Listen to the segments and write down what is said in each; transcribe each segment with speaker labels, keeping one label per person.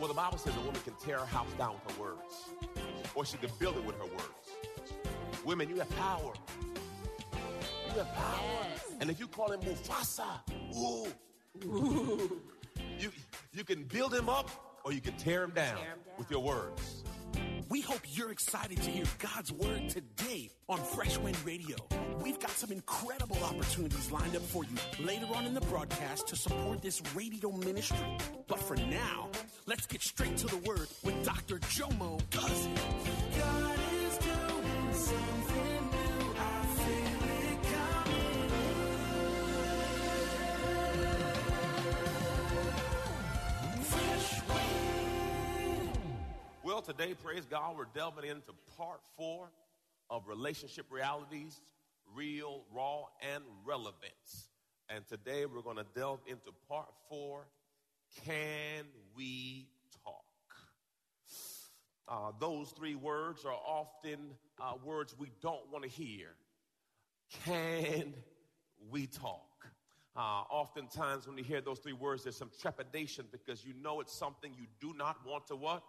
Speaker 1: Well, the Bible says a woman can tear a house down with her words, or she can build it with her words. Women, you have power. You have power. Yes. And if you call him Mufasa, ooh, ooh, you, you can build him up or you can tear him down, tear him down. with your words.
Speaker 2: We hope you're excited to hear God's word today on Fresh Wind Radio. We've got some incredible opportunities lined up for you later on in the broadcast to support this radio ministry. But for now, let's get straight to the word with Dr. Jomo Cousins. God is doing something new. I feel it coming. Fresh Wind.
Speaker 1: Well, today, praise God, we're delving into part four of relationship realities real, raw, and relevant. And today we're going to delve into part four Can we talk? Uh, those three words are often uh, words we don't want to hear. Can we talk? Uh, oftentimes, when you hear those three words, there's some trepidation because you know it's something you do not want to what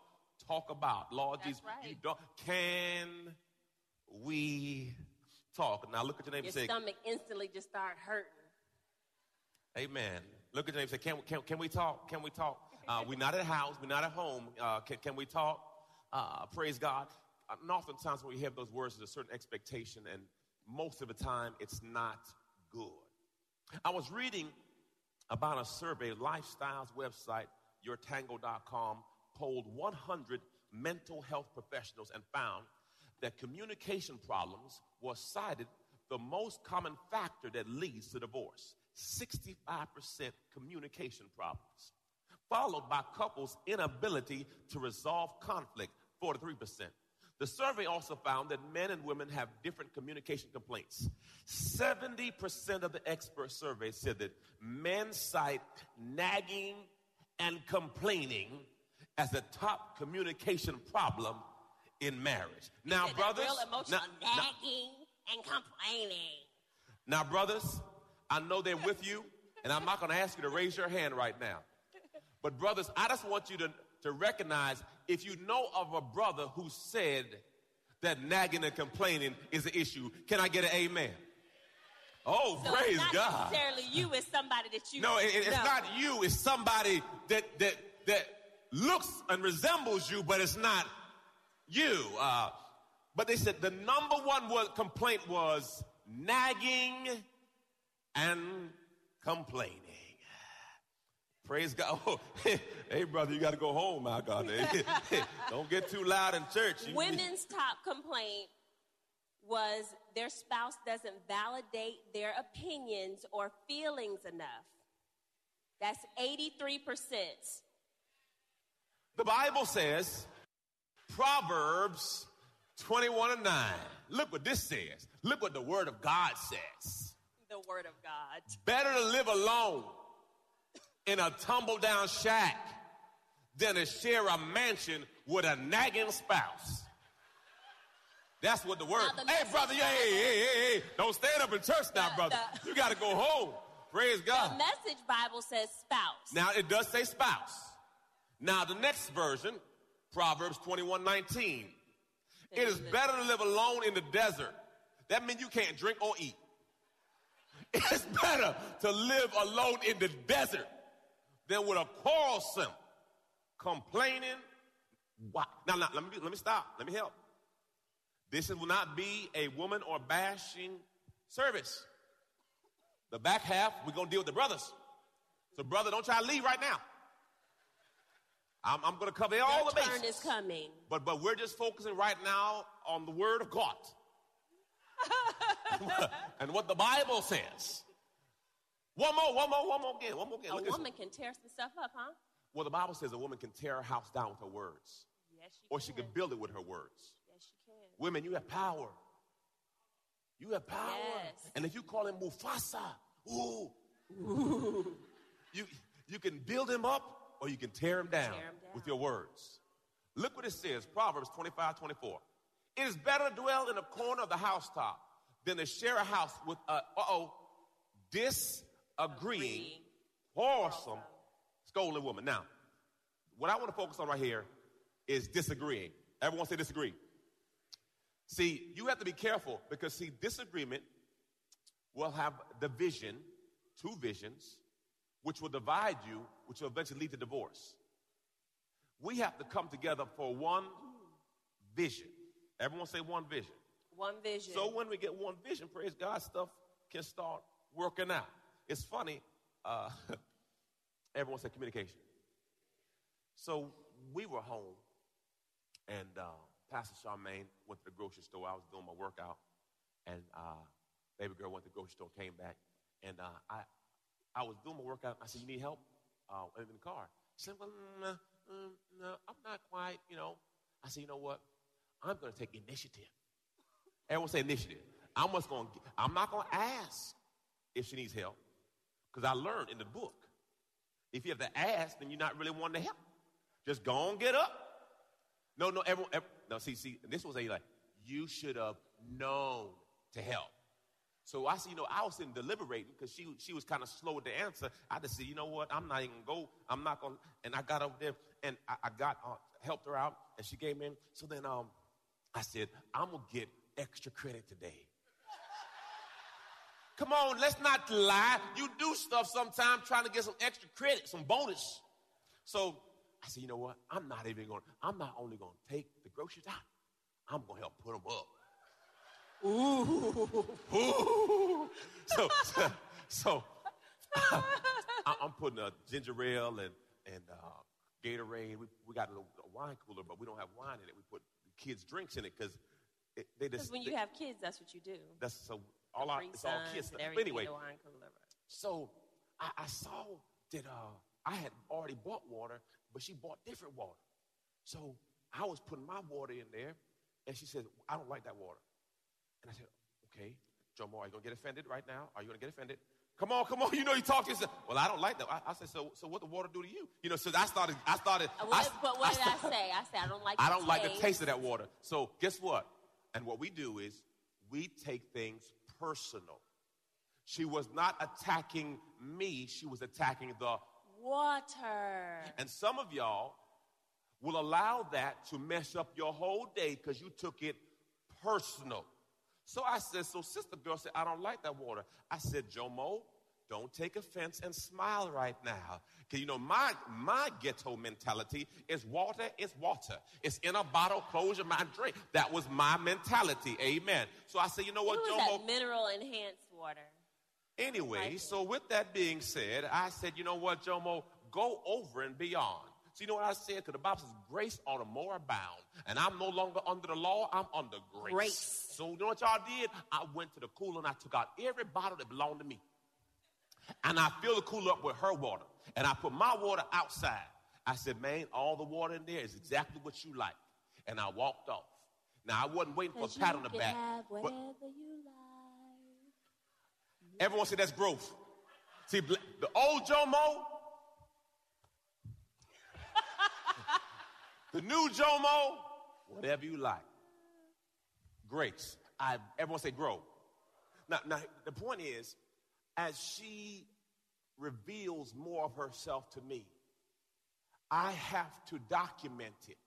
Speaker 1: talk about. Lord
Speaker 3: That's
Speaker 1: Jesus,
Speaker 3: right.
Speaker 1: you don't. Can we talk? Now look at your neighbor
Speaker 3: Your
Speaker 1: and say,
Speaker 3: stomach instantly just start hurting.
Speaker 1: Amen. Look at your and say, can, can, can we talk? Can we talk? Uh, we're not at house. We're not at home. Uh, can, can we talk? Uh, praise God. And oftentimes when we have those words, there's a certain expectation, and most of the time it's not good. I was reading about a survey, Lifestyles website, yourtango.com, polled 100 mental health professionals and found that communication problems was cited the most common factor that leads to divorce 65% communication problems, followed by couples' inability to resolve conflict 43%. The survey also found that men and women have different communication complaints. 70% of the expert survey said that men cite nagging and complaining as a top communication problem in marriage. Now, brothers, now- now-
Speaker 3: nagging and complaining.
Speaker 1: now, brothers, I know they're with you, and I'm not going to ask you to raise your hand right now. But, brothers, I just want you to, to recognize if you know of a brother who said that nagging and complaining is an issue, can I get an amen? Oh,
Speaker 3: So
Speaker 1: praise
Speaker 3: it's not
Speaker 1: God.
Speaker 3: necessarily you, it's somebody that you
Speaker 1: No, it- it's
Speaker 3: know.
Speaker 1: not you. It's somebody that that that looks and resembles you, but it's not you. Uh, but they said the number one was, complaint was nagging and complaining. Praise God. Oh, hey, brother, you got to go home now, God. Don't get too loud in church.
Speaker 3: Women's top complaint was their spouse doesn't validate their opinions or feelings enough. That's 83%.
Speaker 1: The Bible says, Proverbs 21 and 9. Look what this says. Look what the Word of God says.
Speaker 3: The word of God.
Speaker 1: Better to live alone in a tumble down shack than to share a mansion with a nagging spouse. That's what the word.
Speaker 3: The
Speaker 1: Hey, brother, yeah, hey, hey, hey, hey. Don't stand up in church now,
Speaker 3: The-
Speaker 1: brother.
Speaker 3: the-
Speaker 1: you got to go home. Praise God.
Speaker 3: The message Bible says spouse.
Speaker 1: Now it does say spouse. Now the next version, Proverbs 21 19. It is better to live alone in the desert. That means you can't drink or eat. It's better to live alone in the desert than with a quarrelsome, complaining, Why? Now, now let, me, let me stop. Let me help. This will not be a woman or bashing service. The back half, we're going to deal with the brothers. So, brother, don't try to leave right now. I'm, I'm going to cover all
Speaker 3: Your
Speaker 1: the bases.
Speaker 3: turn is coming.
Speaker 1: But, but we're just focusing right now on the Word of God and what the Bible says. One more, one more, one more again, one more again.
Speaker 3: A
Speaker 1: Look
Speaker 3: woman can tear some stuff up, huh?
Speaker 1: Well, the Bible says a woman can tear her house down with her words,
Speaker 3: Yes, she can.
Speaker 1: or
Speaker 3: can.
Speaker 1: she can build it with her words.
Speaker 3: Yes, she can.
Speaker 1: Women, you have power. You have power.
Speaker 3: Yes.
Speaker 1: And if you call him Mufasa, ooh, you, you can build him up or you can tear him down,
Speaker 3: Tear him down.
Speaker 1: with your words. Look what it says Proverbs 25 24. It is better to dwell in a corner of the housetop than to share a house with a, uh oh, disagreeing,
Speaker 3: Agreeing.
Speaker 1: quarrelsome, scolding woman. Now, what I want to focus on right here is disagreeing. Everyone say disagree. See, you have to be careful because, see, disagreement will have division, two visions, which will divide you, which will eventually lead to divorce. We have to come together for one vision. Everyone say one vision.
Speaker 3: One vision.
Speaker 1: So when we get one vision, praise God, stuff can start working out. It's funny. Uh, everyone said communication. So we were home, and uh, Pastor Charmaine went to the grocery store. I was doing my workout, and uh, baby girl went to the grocery store, came back, and uh, I, I was doing my workout. I said, "You need help?" Uh, in the car. She said, "Well, uh, mm, no, I'm not quite. You know." I said, "You know what? I'm going to take initiative." Everyone say initiative. I'm just going. I'm not going to ask if she needs help because I learned in the book. If you have to ask, then you're not really wanting to help. Just go and get up. No, no, everyone. Every, no, see, see, this was a like you should have known to help. So I see, you know, I was sitting deliberating because she she was kind of slow the answer. I just said, you know what, I'm not even gonna go. I'm not gonna. And I got over there and I, I got uh, helped her out, and she came in. So then um, I said, I'm gonna get extra credit today. Come on, let's not lie. You do stuff sometimes trying to get some extra credit, some bonus. So I said, you know what? I'm not even going. to I'm not only going to take the groceries out. I'm going to help put them up. Ooh, ooh. So, so, so I, I'm putting a ginger ale and and uh, Gatorade. We, we got a, little, a wine cooler, but we don't have wine in it. We put kids' drinks in it because they
Speaker 3: Because
Speaker 1: just.
Speaker 3: when you
Speaker 1: they-
Speaker 3: have kids, that's what you do.
Speaker 1: that's so all our
Speaker 3: Capri
Speaker 1: it's all kids stuff. But anyway,
Speaker 3: in the wine cooler.
Speaker 1: so I, I saw that uh, I had already bought water, but she bought different water. So I was putting my water in there, and she said, I don't like that water. And I said, okay, Jomo, are you going to get offended right now? Are you going to get offended? Come on, come on. You know, you talk to yourself. Well, I don't like that. I, I said, so, so what the water do to you? You know, so I started, I started.
Speaker 3: Uh,
Speaker 1: I,
Speaker 3: What, but what did I say? I said I don't like.
Speaker 1: I
Speaker 3: the
Speaker 1: don't like the
Speaker 3: taste.
Speaker 1: taste of that water. So guess what? And what we do is we take things personal. She was not attacking me, she was attacking the
Speaker 3: Water.
Speaker 1: and some of y'all will allow that to mess up your whole day because you took it personal. So I said, so sister girl said, I don't like that water. I said, Jomo, don't take offense and smile right now. Because you know, my my ghetto mentality is water is water. It's in a bottle, close your mind, drink. That was my mentality. Amen. So I said, you know what,
Speaker 3: It was
Speaker 1: Jomo?
Speaker 3: that mineral enhanced water.
Speaker 1: Anyway, so with that being said, I said, you know what, Jomo, go over and beyond. So you know what I said? Because the Bible says grace on a more abound. And I'm no longer under the law, I'm under grace.
Speaker 3: Grace.
Speaker 1: So you know what y'all did? I went to the cooler and I took out every bottle that belonged to me. And I fill the cooler up with her water. And I put my water outside. I said, man, all the water in there is exactly what you like. And I walked off. Now I wasn't waiting for a pat on the back.
Speaker 3: have
Speaker 1: but-
Speaker 3: whatever you like.
Speaker 1: Everyone said that's growth. See, the old Jomo, the new Jomo, whatever you like. Grace. I, everyone say grow. Now, now, the point is, as she reveals more of herself to me, I have to document it.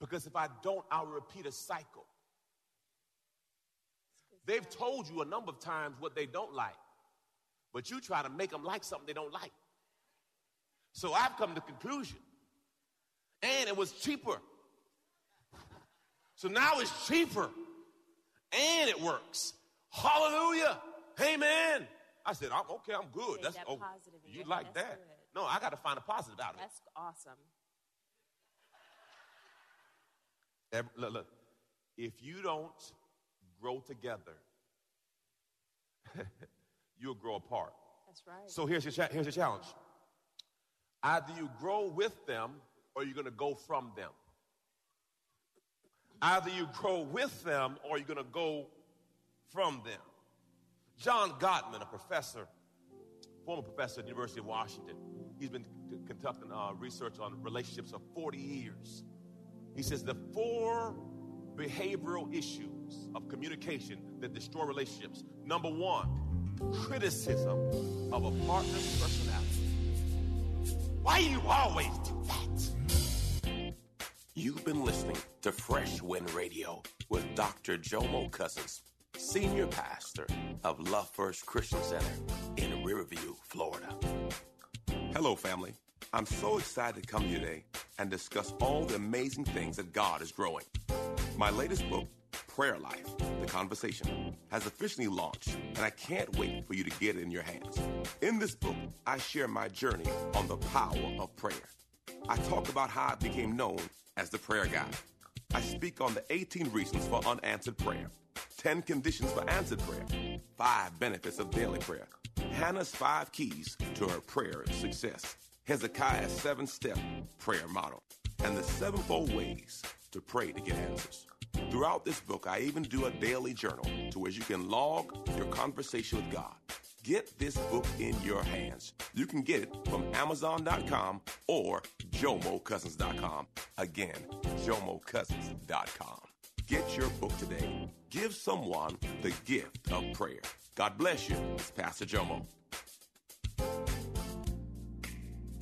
Speaker 1: Because if I don't, I'll repeat a cycle. They've told you a number of times what they don't like, but you try to make them like something they don't like. So I've come to the conclusion, and it was cheaper So now it's cheaper and it works. Hallelujah. Amen. I said, I'm okay, I'm good. That's
Speaker 3: that
Speaker 1: oh, you like that.
Speaker 3: good.
Speaker 1: No, I got to find a positive out of it.
Speaker 3: That's awesome.
Speaker 1: Every- look, look, if you don't grow together, you'll grow apart.
Speaker 3: That's right.
Speaker 1: So here's your, here's your challenge. Either you grow with them or you're going to go from them. Either you grow with them or you're going to go from them. John Gottman, a professor, former professor at the University of Washington, he's been conducting uh, research on relationships for 40 years. He says the four behavioral issues of communication that destroy relationships. Number one, criticism of a partner's personality. Why you always do that? You've been listening to Fresh Wind Radio with Dr. Jomo Cousins, Senior Pastor of Love First Christian Center in Riverview, Florida. Hello, family. I'm so excited to come here today and discuss all the amazing things that God is growing. My latest book, Prayer Life The Conversation, has officially launched, and I can't wait for you to get it in your hands. In this book, I share my journey on the power of prayer. I talk about how I became known as the prayer guy. I speak on the 18 reasons for unanswered prayer, 10 conditions for answered prayer, 5 benefits of daily prayer, Hannah's 5 keys to her prayer success, Hezekiah's 7 step prayer model, and the sevenfold ways to pray to get answers. Throughout this book, I even do a daily journal to where you can log your conversation with God. Get this book in your hands. You can get it from Amazon.com or JomoCousins.com. Again, JomoCousins.com. Get your book today. Give someone the gift of prayer. God bless you. It's Pastor Jomo.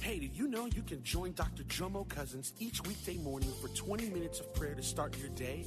Speaker 2: Hey, did you know you can join Dr. Jomo Cousins each weekday morning for 20 minutes of prayer to start your day?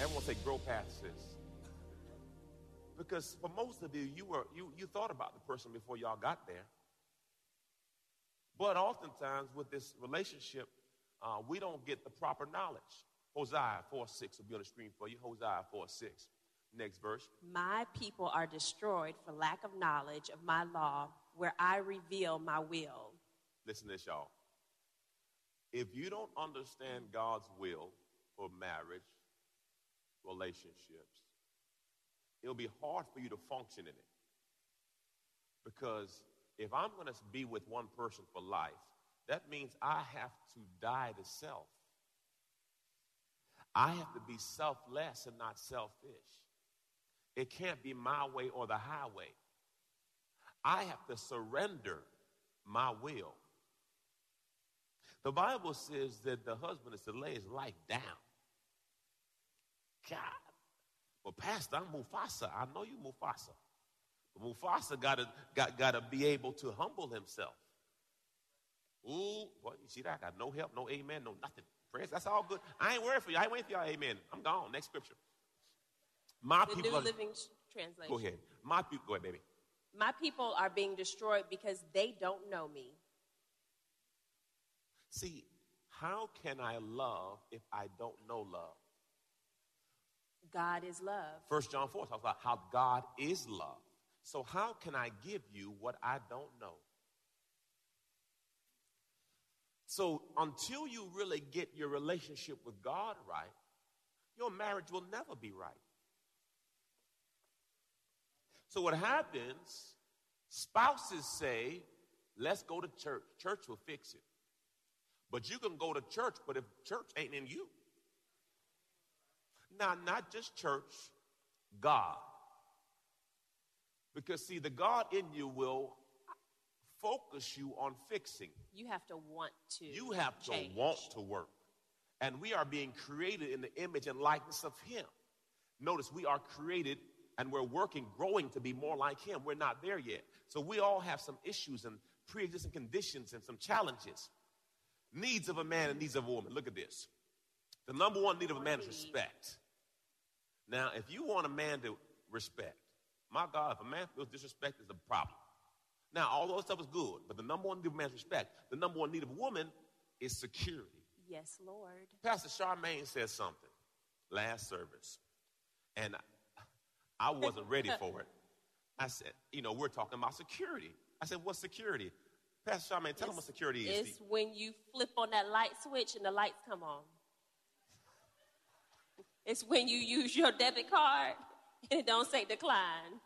Speaker 1: Everyone say, grow past this. Because for most of you, you were you you thought about the person before y'all got there. But oftentimes with this relationship, uh, we don't get the proper knowledge. Hosea 4 6 will be on the screen for you. Hosea 4 6. Next verse.
Speaker 3: My people are destroyed for lack of knowledge of my law, where I reveal my will.
Speaker 1: Listen to this, y'all. If you don't understand God's will for marriage, relationships, it'll be hard for you to function in it. Because if I'm going to be with one person for life, that means I have to die to self. I have to be selfless and not selfish. It can't be my way or the highway. I have to surrender my will. The Bible says that the husband is to lay his life down. God. Well, Pastor, I'm Mufasa. I know you Mufasa. But Mufasa gotta got gotta be able to humble himself. Ooh, boy, you see that? I got no help, no amen, no nothing. Friends, that's all good. I ain't worried for you. I ain't waiting for y'all, amen. I'm gone. Next scripture. My
Speaker 3: The
Speaker 1: people
Speaker 3: New
Speaker 1: are,
Speaker 3: Living Translation.
Speaker 1: Go ahead. My people go ahead, baby.
Speaker 3: My people are being destroyed because they don't know me.
Speaker 1: See, how can I love if I don't know love?
Speaker 3: God is love.
Speaker 1: First John 4 talks about how God is love. So how can I give you what I don't know? So until you really get your relationship with God right, your marriage will never be right. So what happens, spouses say, let's go to church. Church will fix it. But you can go to church, but if church ain't in you. Now, not just church, God. Because, see, the God in you will focus you on fixing.
Speaker 3: You have to want to.
Speaker 1: You have
Speaker 3: change.
Speaker 1: to want to work. And we are being created in the image and likeness of Him. Notice we are created and we're working, growing to be more like Him. We're not there yet. So we all have some issues and pre existing conditions and some challenges. Needs of a man and needs of a woman. Look at this. The number one need of a man is respect. Now, if you want a man to respect, my God, if a man feels disrespect is a problem. Now, all those stuff is good, but the number one need of a man's respect, the number one need of a woman is security.
Speaker 3: Yes, Lord.
Speaker 1: Pastor Charmaine said something last service, and I wasn't ready for it. I said, you know, we're talking about security. I said, what's security? Pastor Charmaine, tell them what security is.
Speaker 3: It's when you flip on that light switch and the lights come on. It's when you use your debit card and it don't say decline.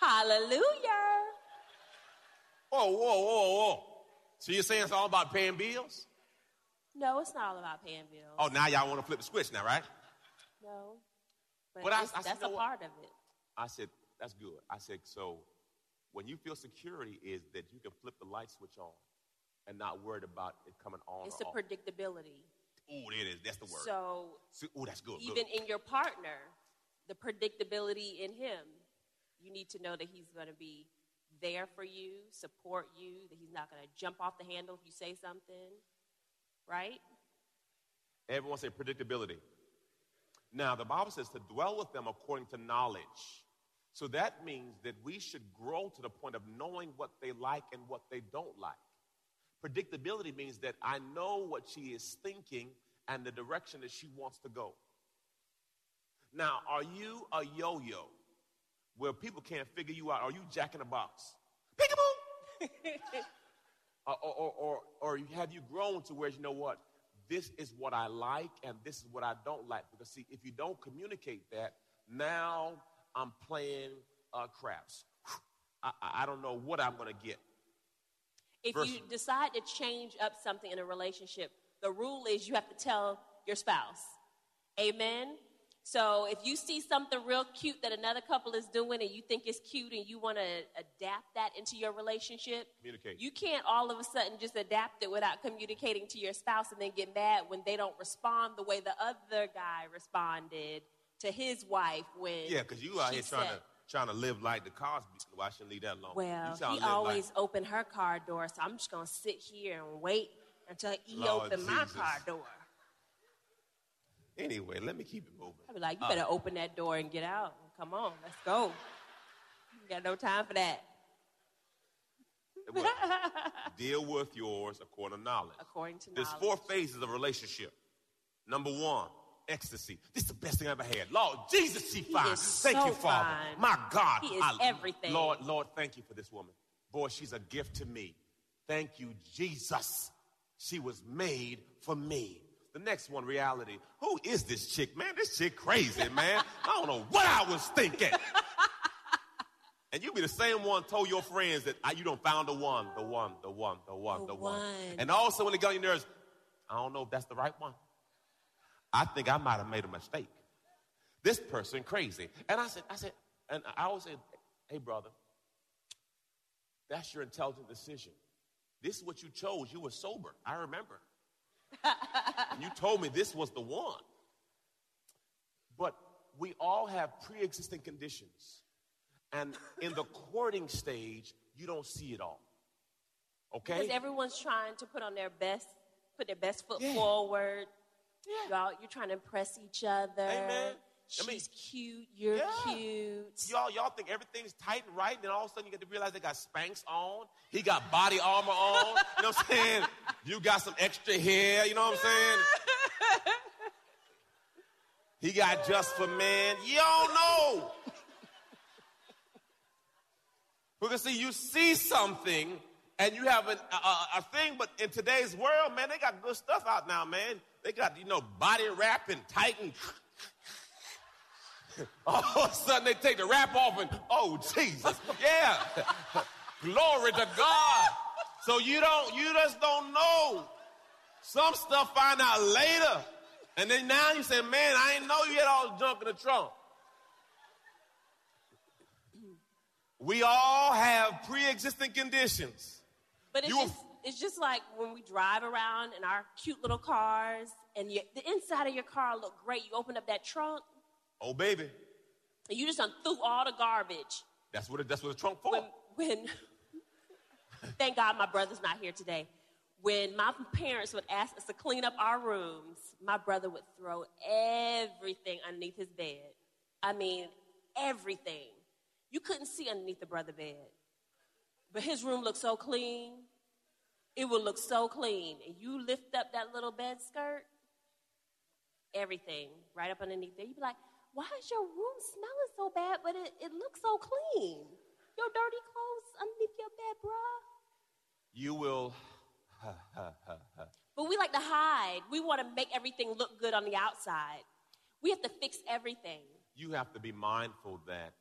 Speaker 3: Hallelujah.
Speaker 1: Whoa, whoa, whoa, whoa. So you're saying it's all about paying bills?
Speaker 3: No, it's not all about paying bills.
Speaker 1: Oh, now y'all want to flip the switch now, right?
Speaker 3: No. But,
Speaker 1: But I- I said,
Speaker 3: that's
Speaker 1: you
Speaker 3: a part of it.
Speaker 1: I said, that's good. I said, so when you feel security is that you can flip the light switch on and not worried about it coming on
Speaker 3: It's the
Speaker 1: off.
Speaker 3: predictability.
Speaker 1: Ooh, there it is. That's the word.
Speaker 3: So
Speaker 1: So, ooh, that's good.
Speaker 3: even
Speaker 1: good.
Speaker 3: in your partner, the predictability in him, you need to know that he's going to be there for you, support you, that he's not going to jump off the handle if you say something, right?
Speaker 1: Everyone say predictability. Now, the Bible says to dwell with them according to knowledge. So that means that we should grow to the point of knowing what they like and what they don't like. Predictability means that I know what she is thinking and the direction that she wants to go. Now, are you a yo yo where people can't figure you out? Are you Jack in the Box? Peekaboo! or, or, or, or, or have you grown to where you know what? This is what I like and this is what I don't like. Because, see, if you don't communicate that, now I'm playing uh, craps. I I don't know what I'm going to get.
Speaker 3: If
Speaker 1: Verse-
Speaker 3: you decide to change up something in a relationship, the rule is you have to tell your spouse. Amen? So if you see something real cute that another couple is doing and you think it's cute and you want to adapt that into your relationship,
Speaker 1: Communicate.
Speaker 3: you can't all of a sudden just adapt it without communicating to your spouse and then get mad when they don't respond the way the other guy responded to his wife when
Speaker 1: Yeah, because you out here trying
Speaker 3: said-
Speaker 1: to trying to live like the Cosby. Well, I shouldn't leave that alone.
Speaker 3: Well, he always
Speaker 1: like-
Speaker 3: opened her car door, so I'm just gonna sit here and wait until he
Speaker 1: Lord
Speaker 3: opened my car door.
Speaker 1: Anyway, let me keep it moving.
Speaker 3: I'd be like, you
Speaker 1: Uh,
Speaker 3: better open that door and get out. Come on, let's go. You got no time for that.
Speaker 1: Well, deal with yours according to knowledge.
Speaker 3: According to
Speaker 1: There's
Speaker 3: knowledge.
Speaker 1: four phases of a relationship. Number one, ecstasy. This is the best thing I ever had. Lord Jesus, she fine. Thank
Speaker 3: so
Speaker 1: you, Father.
Speaker 3: fine.
Speaker 1: My God,
Speaker 3: He is everything.
Speaker 1: Lord, Lord, thank you for this woman. Boy, she's a gift to me. Thank you, Jesus. She was made for me. The next one, reality. Who is this chick, man? This chick crazy, man. I don't know what I was thinking. And you be the same one told your friends that ah, you don't found the one, the one, the one, the one, the,
Speaker 3: The
Speaker 1: one.
Speaker 3: one.
Speaker 1: And also when they got on your nerves, I don't know if that's the right one. I think I might have made a mistake. This person crazy. And I said, I said, and I always say, hey brother, that's your intelligent decision. This is what you chose. You were sober. I remember. and you told me this was the one. But we all have pre-existing conditions. And in the courting stage, you don't see it all. Okay?
Speaker 3: Because everyone's trying to put on their best, put their best foot
Speaker 1: Yeah.
Speaker 3: forward. Y'all, you're trying to impress each other.
Speaker 1: Amen. I
Speaker 3: She's
Speaker 1: mean-
Speaker 3: cute. You're
Speaker 1: Yeah.
Speaker 3: cute.
Speaker 1: Y'all, y'all think everything's tight and right, and then all of a sudden you get to realize they got Spanx on. He got body armor on. You know what I'm saying? You got some extra hair. You know what I'm saying? He got just for men. You don't know. Because see, you see something and you have an, a, a thing, but in today's world, man, they got good stuff out now, man. They got, you know, body wrap and tighten. All of a sudden they take the wrap off and, oh, Jesus. Yeah. Glory to God. So you don't, you just don't know. Some stuff find out later. And then now you say, man, I didn't know you had all the junk in the trunk. We all have pre-existing conditions.
Speaker 3: But it's
Speaker 1: You-
Speaker 3: just it's just like when we drive around in our cute little cars, and you, the inside of your car look great. You open up that trunk,
Speaker 1: Oh, baby.
Speaker 3: and you just threw all the garbage.
Speaker 1: That's what, it, that's what the trunk for.
Speaker 3: When, when thank God my brother's not here today. When my parents would ask us to clean up our rooms, my brother would throw everything underneath his bed. I mean, everything. You couldn't see underneath the brother bed. But his room looked so clean. It will look so clean. And you lift up that little bed skirt, everything right up underneath there. You'd be like, why is your room smelling so bad, but it, it looks so clean? Your dirty clothes underneath your bed, bruh.
Speaker 1: You will.
Speaker 3: But we like to hide. We want to make everything look good on the outside. We have to fix everything.
Speaker 1: you have to be mindful that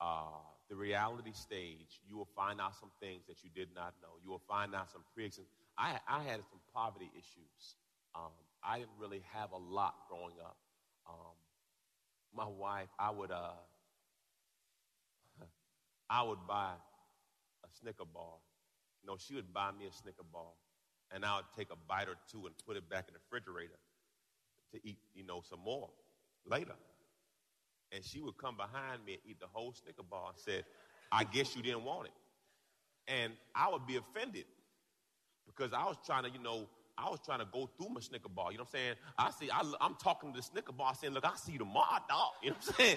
Speaker 1: uh, the reality stage, you will find out some things that you did not know. You will find out some pre-existing. I, I had some poverty issues. Um, I didn't really have a lot growing up. Um, my wife, I would, uh, I would buy a Snicker bar. You No, she would buy me a Snicker bar, and I would take a bite or two and put it back in the refrigerator to eat, you know, some more later. And she would come behind me and eat the whole Snicker bar and said, I guess you didn't want it. And I would be offended because I was trying to, you know, I was trying to go through my Snicker bar. You know what I'm saying? I see, I, am talking to the Snicker bar saying, look, I see you tomorrow, dog. You know what I'm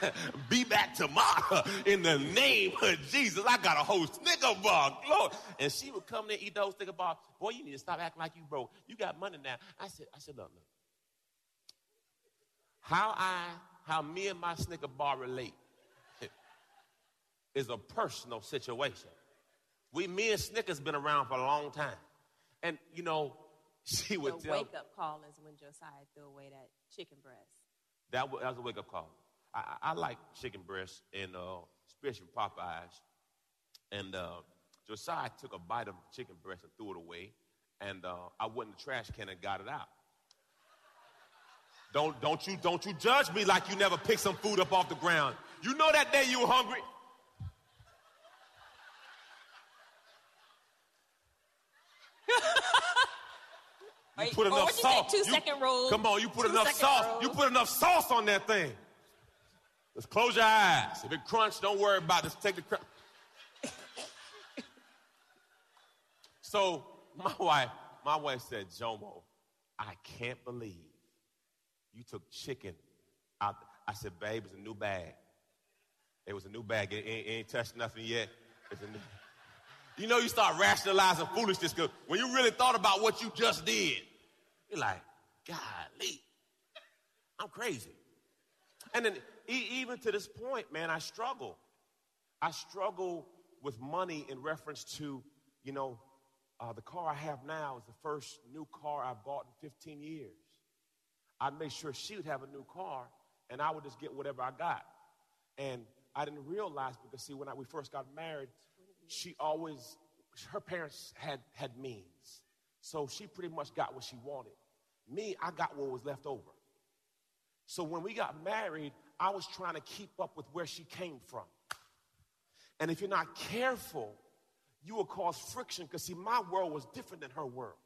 Speaker 1: saying? be back tomorrow in the name of Jesus. I got a whole Snicker bar. Lord. And she would come there and eat the whole Snicker bar. Boy, you need to stop acting like you broke. You got money now. I said, I said, look, look. How I, how me and my Snicker bar relate is a personal situation. We, me and Snickers been around for a long time. And, you know, she would
Speaker 3: the
Speaker 1: tell
Speaker 3: wake up call is when Josiah threw away that chicken breast.
Speaker 1: that was, that was a wake up call. I, I I like chicken breast and uh, especially Popeyes. And uh, Josiah took a bite of chicken breast and threw it away. And uh, I went in the trash can and got it out. Don't, don't, you, don't you judge me like you never picked some food up off the ground. You know that day you were hungry. You put enough
Speaker 3: you say,
Speaker 1: sauce.
Speaker 3: two-second rule.
Speaker 1: Come on, you put
Speaker 3: Two
Speaker 1: enough
Speaker 3: second
Speaker 1: sauce.
Speaker 3: rule.
Speaker 1: You put enough sauce on that thing. Just close your eyes. If it crunch, don't worry about it. Just take the crunch. so my wife, my wife said, Jomo, I can't believe you took chicken out. I said, babe, it's a new bag. It was a new bag. It ain't, it ain't touched nothing yet. It's a new. You know, you start rationalizing foolishness because when you really thought about what you just did, you're like, golly, I'm crazy. And then even to this point, man, I struggle. I struggle with money in reference to, you know, uh, the car I have now is the first new car I bought in 15 years. I made sure she would have a new car, and I would just get whatever I got. And I didn't realize because, see, when I, we first got married, she always, her parents had, had means. So she pretty much got what she wanted. Me, I got what was left over. So when we got married, I was trying to keep up with where she came from. And if you're not careful, you will cause friction because see, my world was different than her world.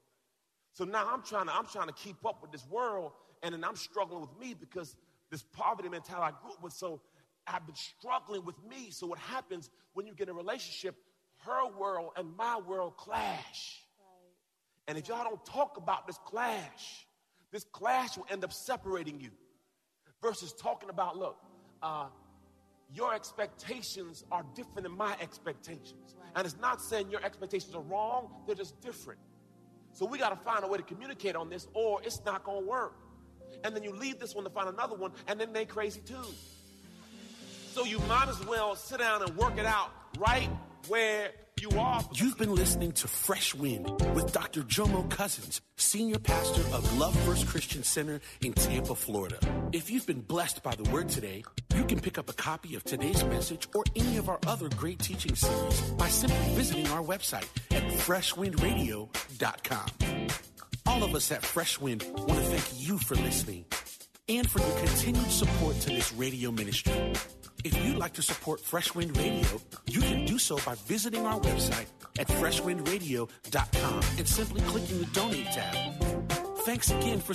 Speaker 1: So now I'm trying to I'm trying to keep up with this world, and then I'm struggling with me because this poverty mentality I grew up with. So I've been struggling with me. So what happens when you get in a relationship? Her world and my world clash. And if y'all don't talk about this clash, this clash will end up separating you. Versus talking about, look, uh, your expectations are different than my expectations. And it's not saying your expectations are wrong, they're just different. So we got to find a way to communicate on this, or it's not going to work. And then you leave this one to find another one, and then they crazy too. So you might as well sit down and work it out right where you are.
Speaker 2: You've been listening to Fresh Wind with Dr. Jomo Cousins, Senior Pastor of Love First Christian Center in Tampa, Florida. If you've been blessed by the word today, you can pick up a copy of today's message or any of our other great teaching series by simply visiting our website at freshwindradio.com. All of us at Fresh Wind want to thank you for listening and for your continued support to this radio ministry. If you'd like to support Fresh Wind Radio, you can do so by visiting our website at freshwindradio.com and simply clicking the donate tab. Thanks again for